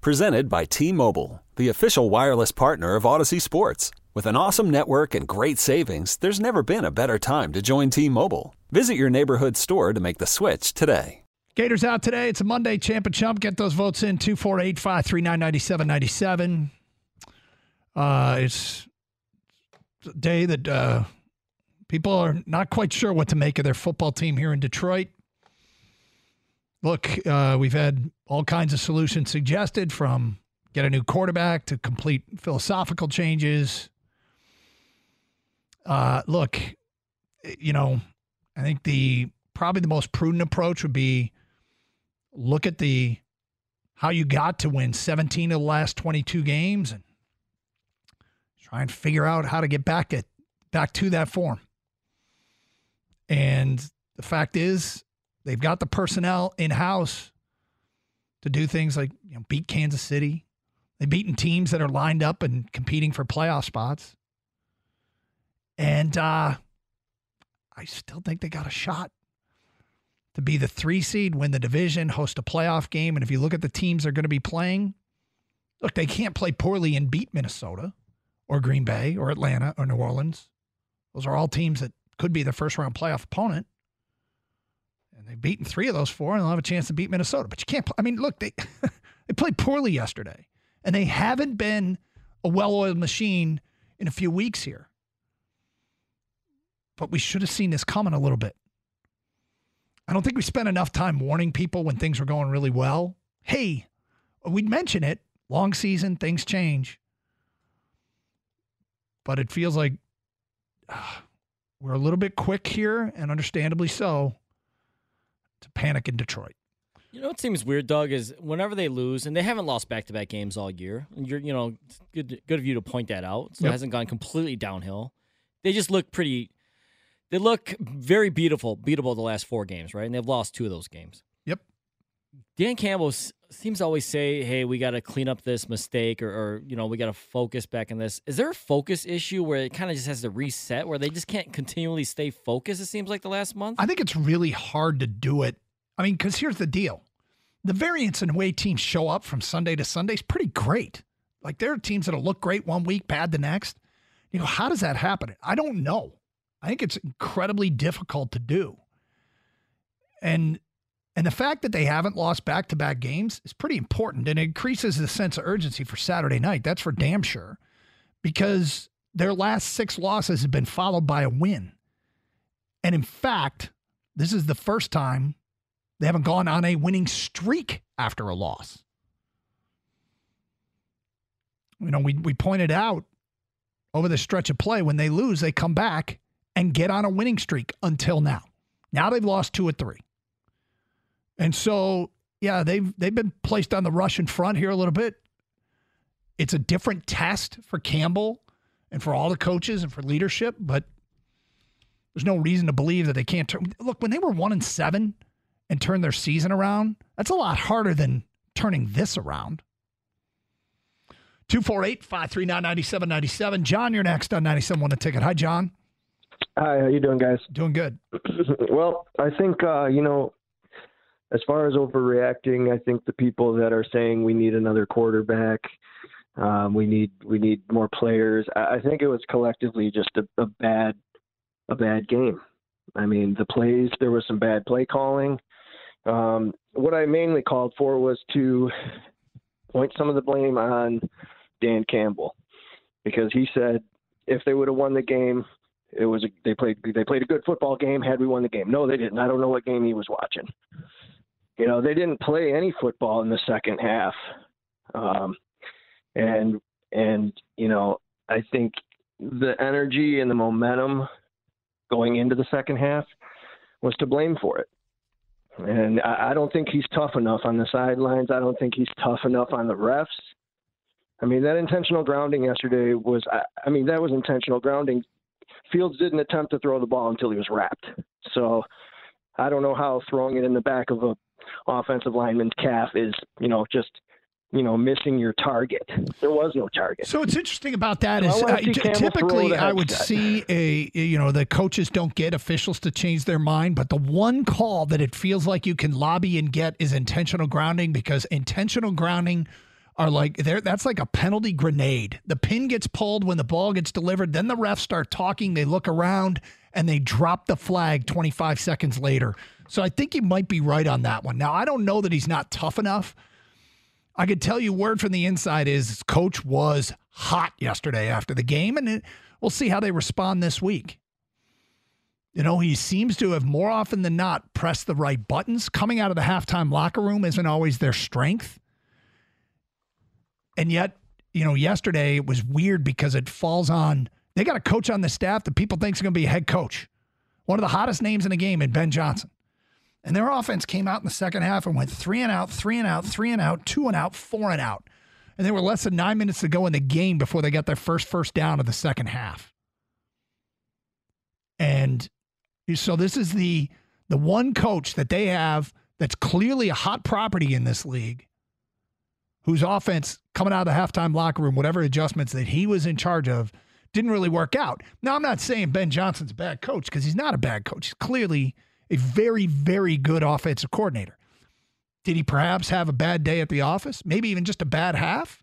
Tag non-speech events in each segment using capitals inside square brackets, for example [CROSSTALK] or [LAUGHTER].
Presented by T Mobile, the official wireless partner of Audacy Sports. With an awesome network and great savings, there's never been a better time to join T Mobile. Visit your neighborhood store to make the switch today. Gators out today. It's a Monday. Champ and Chump. Get those votes in 248 539 9797. Uh, it's a day that uh, people are not quite sure what to make of their football team here in Detroit. Look, uh, we've had all kinds of solutions suggested from get a new quarterback to complete philosophical changes. Uh, look, you know, I think the probably the most prudent approach would be look at the how you got to win 17 of the last 22 games and try and figure out how to get back at back to that form. And the fact is, they've got the personnel in house to do things like you know, beat Kansas City. They've beaten teams that are lined up and competing for playoff spots. And uh, I still think they got a shot to be the three seed, win the division, host a playoff game. And if you look at the teams they're going to be playing, look, they can't play poorly and beat Minnesota or Green Bay or Atlanta or New Orleans. Those are all teams that could be the first round playoff opponent. They've beaten three of those four, and they'll have a chance to beat Minnesota. But you can't. I mean, look, they [LAUGHS] they played poorly yesterday, and they haven't been a well-oiled machine in a few weeks here. But we should have seen this coming a little bit. I don't think we spent enough time warning people when things were going really well. Hey, we'd mention it. Long season, things change. But it feels like uh, we're a little bit quick here, and understandably so, panic in Detroit. You know what seems weird, Doug, is whenever they lose, and they haven't lost back-to-back games all year. And you're, you know, good, good of you to point that out. So Yep. it hasn't gone completely downhill. They just look pretty. They look very beautiful, beatable the last four games, right? And they've lost two of those games. Yep. Dan Campbell seems to always say, "Hey, we got to clean up this mistake, or, or you know, we got to focus back on this." Is there a focus issue where it kind of just has to reset, where they just can't continually stay focused? It seems like the last month. I think it's really hard to do it. I mean, because here's the deal the variance in the way teams show up from Sunday to Sunday is pretty great. Like there are teams that'll look great one week, bad the next. You know, how does that happen? I don't know. I think it's incredibly difficult to do. And and the fact that they haven't lost back-to-back games is pretty important and it increases the sense of urgency for Saturday night. That's for damn sure. Because their last 6 losses have been followed by a win. And in fact, this is the first time they haven't gone on a winning streak after a loss. You know, we, we pointed out over the stretch of play, when they lose, they come back and get on a winning streak until now. Now they've lost two or three. And so, yeah, they've they've been placed on the Russian front here a little bit. It's a different test for Campbell and for all the coaches and for leadership, but there's no reason to believe that they can't turn. Look, when they were one and seven and turn their season around, that's a lot harder than turning this around. 248 539 9797. John, you're next on 97 One the Ticket. Hi, John. Hi, how you doing, guys? Doing good. [CLEARS THROAT] well, I think uh, you know, as far as overreacting, I think the people that are saying we need another quarterback, um, we need we need more players. I, I think it was collectively just a, a bad a bad game. I mean, the plays there was some bad play calling. Um, what I mainly called for was to point some of the blame on Dan Campbell because he said if they would have won the game, it was a, they played they played a good football game had we won the game. No, they didn't. I don't know what game he was watching. You know, they didn't play any football in the second half, um, and and you know, I think the energy and the momentum going into the second half was to blame for it. And I, I don't think he's tough enough on the sidelines. I don't think he's tough enough on the refs. I mean, that intentional grounding yesterday was, I, I mean, that was intentional grounding. Fields didn't attempt to throw the ball until he was wrapped. So I don't know how throwing it in the back of a offensive lineman's calf is, you know, just you know, missing your target. There was no target. So what's interesting about that is uh, typically I would see a you know the coaches don't get officials to change their mind, but the one call that it feels like you can lobby and get is intentional grounding because intentional grounding are like there that's like a penalty grenade. The pin gets pulled when the ball gets delivered, then the refs start talking, they look around and they drop the flag 25 seconds later. So I think you might be right on that one. Now, I don't know that he's not tough enough I could tell you word from the inside is coach was hot yesterday after the game, and it, we'll see how they respond this week. You know, he seems to have more often than not pressed the right buttons. Coming out of the halftime locker room isn't always their strength. And yet, you know, yesterday it was weird because it falls on they got a coach on the staff that people think is going to be a head coach. One of the hottest names in the game in Ben Johnson. And their offense came out in the second half and went three and out, three and out, three and out, two and out, four and out. And there were less than nine minutes to go in the game before they got their first first down of the second half. And so this is the the one coach that they have that's clearly a hot property in this league, whose offense coming out of the halftime locker room, whatever adjustments that he was in charge of, didn't really work out. Now I'm not saying Ben Johnson's a bad coach because he's not a bad coach. He's clearly a very, very good offensive coordinator. Did he perhaps have a bad day at the office? Maybe even just a bad half?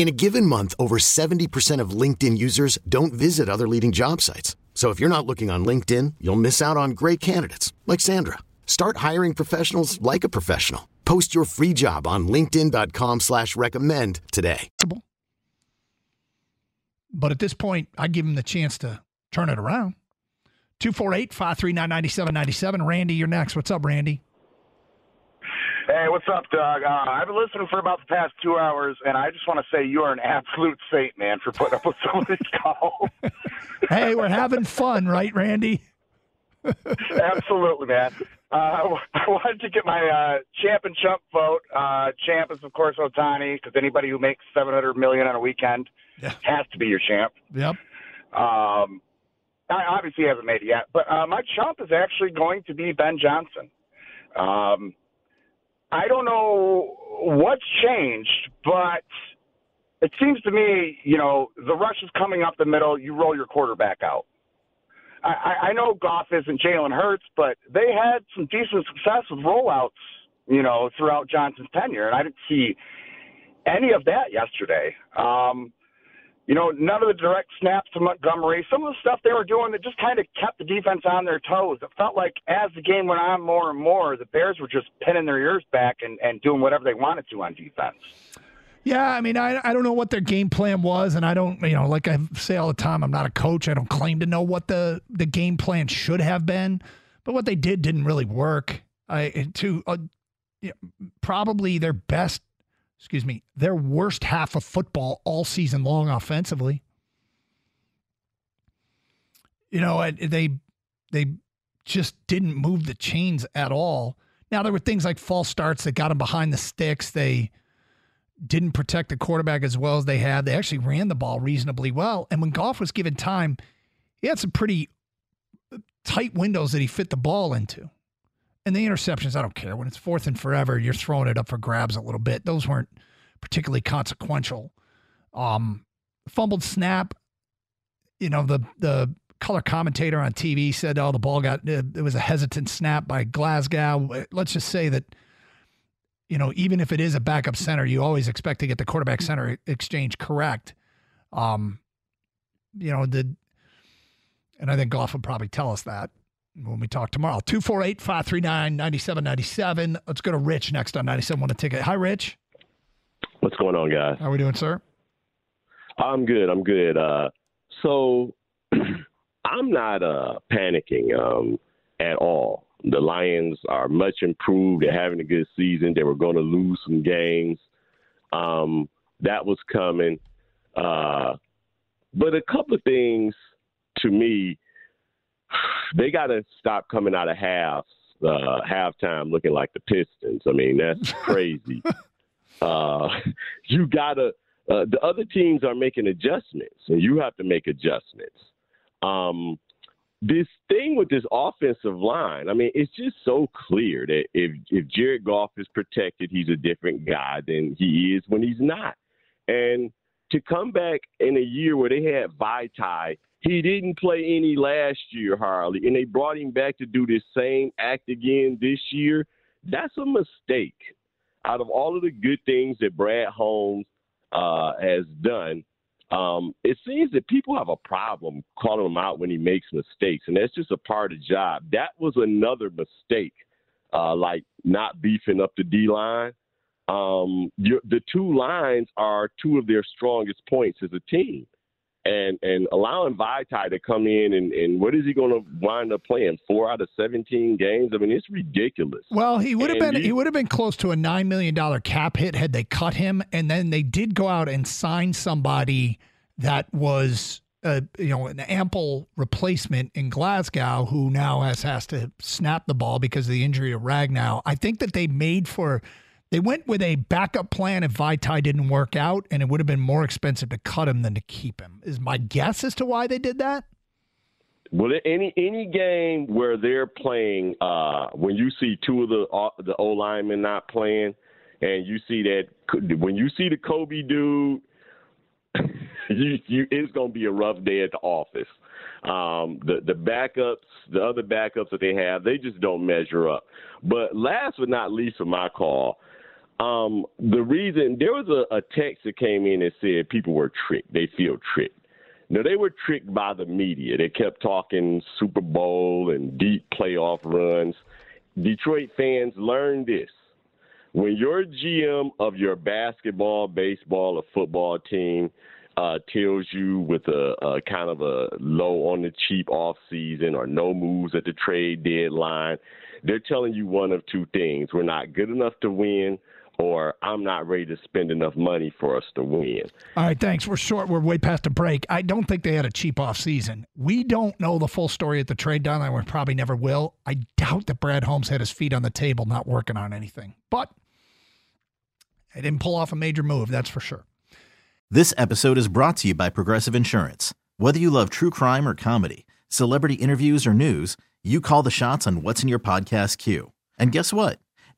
In a given month, over 70% of LinkedIn users don't visit other leading job sites. So if you're not looking on LinkedIn, you'll miss out on great candidates like Sandra. Start hiring professionals like a professional. Post your free job on LinkedIn.com slash recommend today. But at this point, I give him the chance to turn it around. 248 539 9797. Randy, you're next. What's up, Randy? Hey, what's up, Doug? Uh, I've been listening for about the past two hours, and I just want to say you are an absolute saint, man, for putting up with some of these calls. [LAUGHS] hey, we're having fun, right, Randy? [LAUGHS] Absolutely, man. Uh, I wanted to get my uh, champ and chump vote. Uh, champ is, of course, Ohtani, because anybody who makes seven hundred million on a weekend yeah. has to be your champ. Yep. Um, I obviously hasn't made it yet, but uh, my chump is actually going to be Ben Johnson. Um, I don't know what's changed, but it seems to me, you know, the rush is coming up the middle. You roll your quarterback out. I, I know Goff isn't Jalen Hurts, but they had some decent success with rollouts, you know, throughout Johnson's tenure, and I didn't see any of that yesterday. Um, you know, none of the direct snaps to Montgomery, some of the stuff they were doing that just kind of kept the defense on their toes. It felt like as the game went on more and more, the Bears were just pinning their ears back and, and doing whatever they wanted to on defense. Yeah, I mean, I, I don't know what their game plan was, and I don't, you know, like I say all the time, I'm not a coach. I don't claim to know what the, the game plan should have been, but what they did didn't really work. I to uh, probably their best excuse me, their worst half of football all season long offensively. You know, they they just didn't move the chains at all. Now there were things like false starts that got them behind the sticks. They didn't protect the quarterback as well as they had. They actually ran the ball reasonably well. And when Goff was given time, he had some pretty tight windows that he fit the ball into. And the interceptions, I don't care. When it's fourth and forever, you're throwing it up for grabs a little bit. Those weren't particularly consequential. Um, fumbled snap, you know, the the color commentator on TV said, "Oh, the ball got it was a hesitant snap by Glasgow." Let's just say that you know, even if it is a backup center, you always expect to get the quarterback center exchange correct. Um, you know, the and I think Goff will probably tell us that when we talk tomorrow. 248 539 9797. Let's go to Rich next on 97 One the Ticket. Hi, Rich. What's going on, guys? How are we doing, sir? I'm good. I'm good. Uh, so [CLEARS THROAT] I'm not uh, panicking um, at all. The Lions are much improved. They're having a good season. They were going to lose some games. Um, that was coming. Uh, but a couple of things to me, they got to stop coming out of half uh, halftime looking like the Pistons. I mean, that's [LAUGHS] crazy. uh, you got to, uh, the other teams are making adjustments, and you have to make adjustments. Um, this thing with this offensive line, I mean, it's just so clear that if if Jared Goff is protected, he's a different guy than he is when he's not. And to come back in a year where they had Vaitai, he didn't play any last year, Harley, and they brought him back to do this same act again this year. That's a mistake. Out of all of the good things that Brad Holmes uh, has done, um, it seems that people have a problem calling him out when he makes mistakes, and that's just a part of the job. That was another mistake, uh, like not beefing up the D line. Um, the two lines are two of their strongest points as a team and and allowing Vaitai to come in and, and what is he going to wind up playing? Four out of seventeen games. I mean, it's ridiculous. Well, he would have been he, he would have been close to a nine million dollar cap hit had they cut him, and then they did go out and sign somebody that was. Uh, you know, an ample replacement in Glasgow, who now has has to snap the ball because of the injury to Ragnow. I think that they made for they went with a backup plan if Vaitai didn't work out, and it would have been more expensive to cut him than to keep him. Is my guess as to why they did that? Well, any any game where they're playing, uh, when you see two of the uh, the O linemen not playing, and you see that when you see the Kobe dude, [LAUGHS] you, you, it's going to be a rough day at the office. Um, the the backups, the other backups that they have, they just don't measure up. But last but not least, for my call, um, the reason there was a, a text that came in and said people were tricked. They feel tricked. No, they were tricked by the media. They kept talking Super Bowl and deep playoff runs. Detroit fans learned this. When your GM of your basketball, baseball, or football team uh, tells you with a, a kind of a low on the cheap off season or no moves at the trade deadline, they're telling you one of two things. We're not good enough to win or I'm not ready to spend enough money for us to win. All right, thanks. We're short. We're way past the break. I don't think they had a cheap off season. We don't know the full story at the trade deadline. We probably never will. I doubt that Brad Holmes had his feet on the table, not working on anything. But I didn't pull off a major move, that's for sure. This episode is brought to you by Progressive Insurance. Whether you love true crime or comedy, celebrity interviews or news, you call the shots on what's in your podcast queue. And guess what?